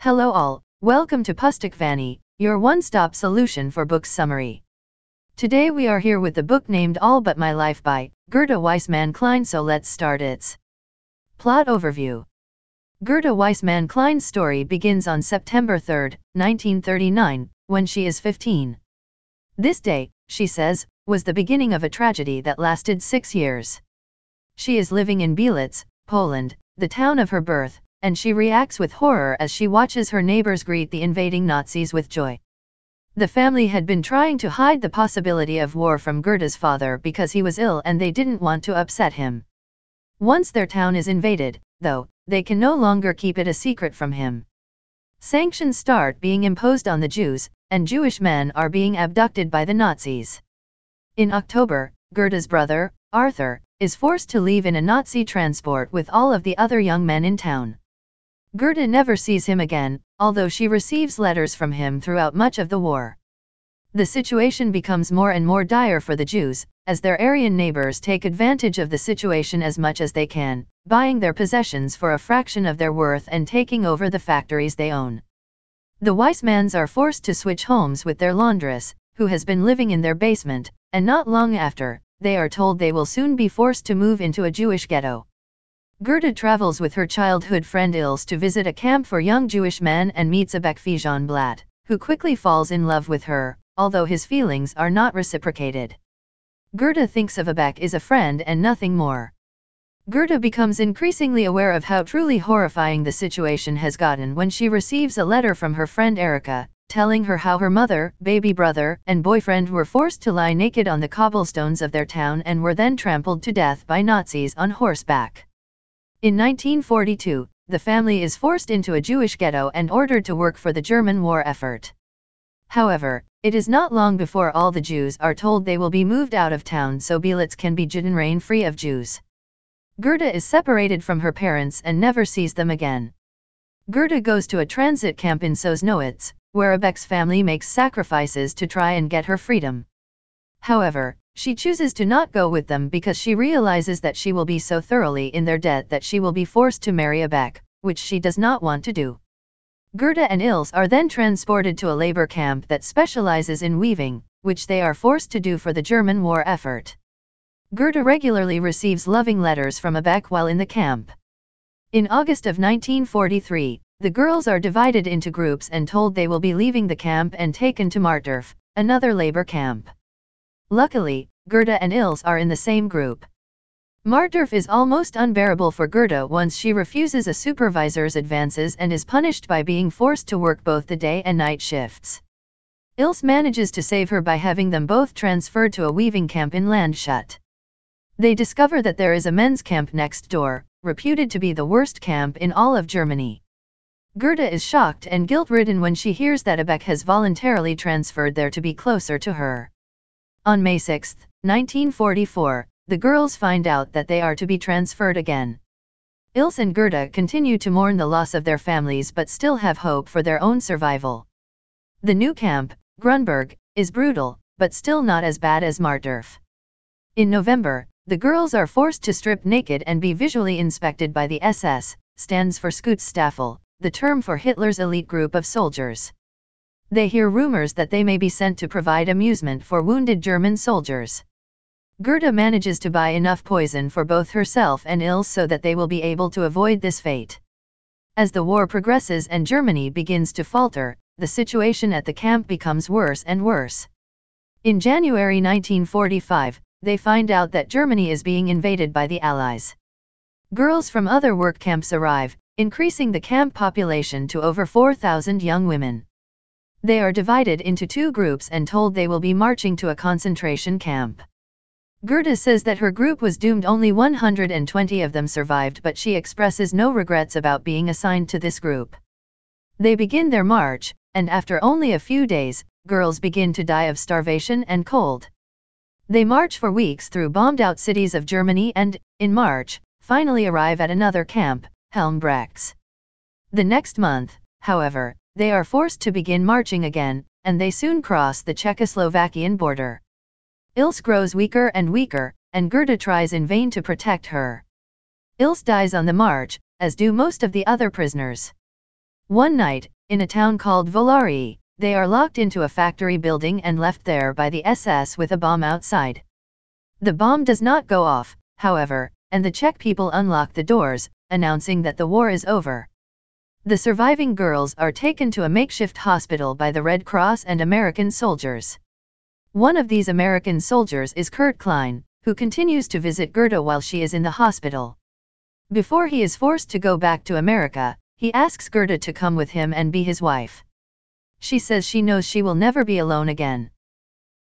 Hello all, welcome to Pustakvani, your one-stop solution for book summary. Today we are here with the book named All But My Life by Gerda Weissmann Klein so let's start its plot overview. Gerda Weissmann Klein's story begins on September 3, 1939, when she is 15. This day, she says, was the beginning of a tragedy that lasted six years. She is living in Bielitz, Poland, the town of her birth, and she reacts with horror as she watches her neighbors greet the invading Nazis with joy. The family had been trying to hide the possibility of war from Gerda's father because he was ill and they didn't want to upset him. Once their town is invaded, though, they can no longer keep it a secret from him. Sanctions start being imposed on the Jews, and Jewish men are being abducted by the Nazis. In October, Gerda's brother, Arthur, is forced to leave in a Nazi transport with all of the other young men in town. Gerda never sees him again, although she receives letters from him throughout much of the war. The situation becomes more and more dire for the Jews, as their Aryan neighbors take advantage of the situation as much as they can, buying their possessions for a fraction of their worth and taking over the factories they own. The Weissmanns are forced to switch homes with their laundress, who has been living in their basement, and not long after, they are told they will soon be forced to move into a Jewish ghetto. Gerda travels with her childhood friend Ilse to visit a camp for young Jewish men and meets Abek Feigenblatt, who quickly falls in love with her, although his feelings are not reciprocated. Gerda thinks of Abek as a friend and nothing more. Gerda becomes increasingly aware of how truly horrifying the situation has gotten when she receives a letter from her friend Erika, telling her how her mother, baby brother, and boyfriend were forced to lie naked on the cobblestones of their town and were then trampled to death by Nazis on horseback. In 1942, the family is forced into a Jewish ghetto and ordered to work for the German war effort. However, it is not long before all the Jews are told they will be moved out of town so Bielitz can be Judenrein free of Jews. Gerda is separated from her parents and never sees them again. Gerda goes to a transit camp in Sosnowitz, where Abek's family makes sacrifices to try and get her freedom. However, she chooses to not go with them because she realizes that she will be so thoroughly in their debt that she will be forced to marry Abek, which she does not want to do. Gerda and Ilse are then transported to a labor camp that specializes in weaving, which they are forced to do for the German war effort. Gerda regularly receives loving letters from Abek while in the camp. In August of 1943, the girls are divided into groups and told they will be leaving the camp and taken to Marzdorf, another labor camp. Luckily, Gerda and Ilse are in the same group. Marzdorf is almost unbearable for Gerda once she refuses a supervisor's advances and is punished by being forced to work both the day and night shifts. Ilse manages to save her by having them both transferred to a weaving camp in Landshut. They discover that there is a men's camp next door, reputed to be the worst camp in all of Germany. Gerda is shocked and guilt-ridden when she hears that Abek has voluntarily transferred there to be closer to her. On May 6, 1944, the girls find out that they are to be transferred again. Ilse and Gerda continue to mourn the loss of their families but still have hope for their own survival. The new camp, Grunberg, is brutal, but still not as bad as Marzdorf. In November, the girls are forced to strip naked and be visually inspected by the SS, stands for Schutzstaffel, the term for Hitler's elite group of soldiers. They hear rumors that they may be sent to provide amusement for wounded German soldiers. Gerda manages to buy enough poison for both herself and Ilse so that they will be able to avoid this fate. As the war progresses and Germany begins to falter, the situation at the camp becomes worse and worse. In January 1945, they find out that Germany is being invaded by the Allies. Girls from other work camps arrive, increasing the camp population to over 4,000 young women. They are divided into two groups and told they will be marching to a concentration camp. Gerda says that her group was doomed only 120 of them survived but she expresses no regrets about being assigned to this group. They begin their march, and after only a few days, girls begin to die of starvation and cold. They march for weeks through bombed-out cities of Germany and, in March, finally arrive at another camp, Helmbrechts. The next month, however, they are forced to begin marching again, and they soon cross the Czechoslovakian border. Ilse grows weaker and weaker, and Gerda tries in vain to protect her. Ilse dies on the march, as do most of the other prisoners. One night, in a town called Volary, they are locked into a factory building and left there by the SS with a bomb outside. The bomb does not go off, however, and the Czech people unlock the doors, announcing that the war is over. The surviving girls are taken to a makeshift hospital by the Red Cross and American soldiers. One of these American soldiers is Kurt Klein, who continues to visit Gerda while she is in the hospital. Before he is forced to go back to America, he asks Gerda to come with him and be his wife. She says she knows she will never be alone again.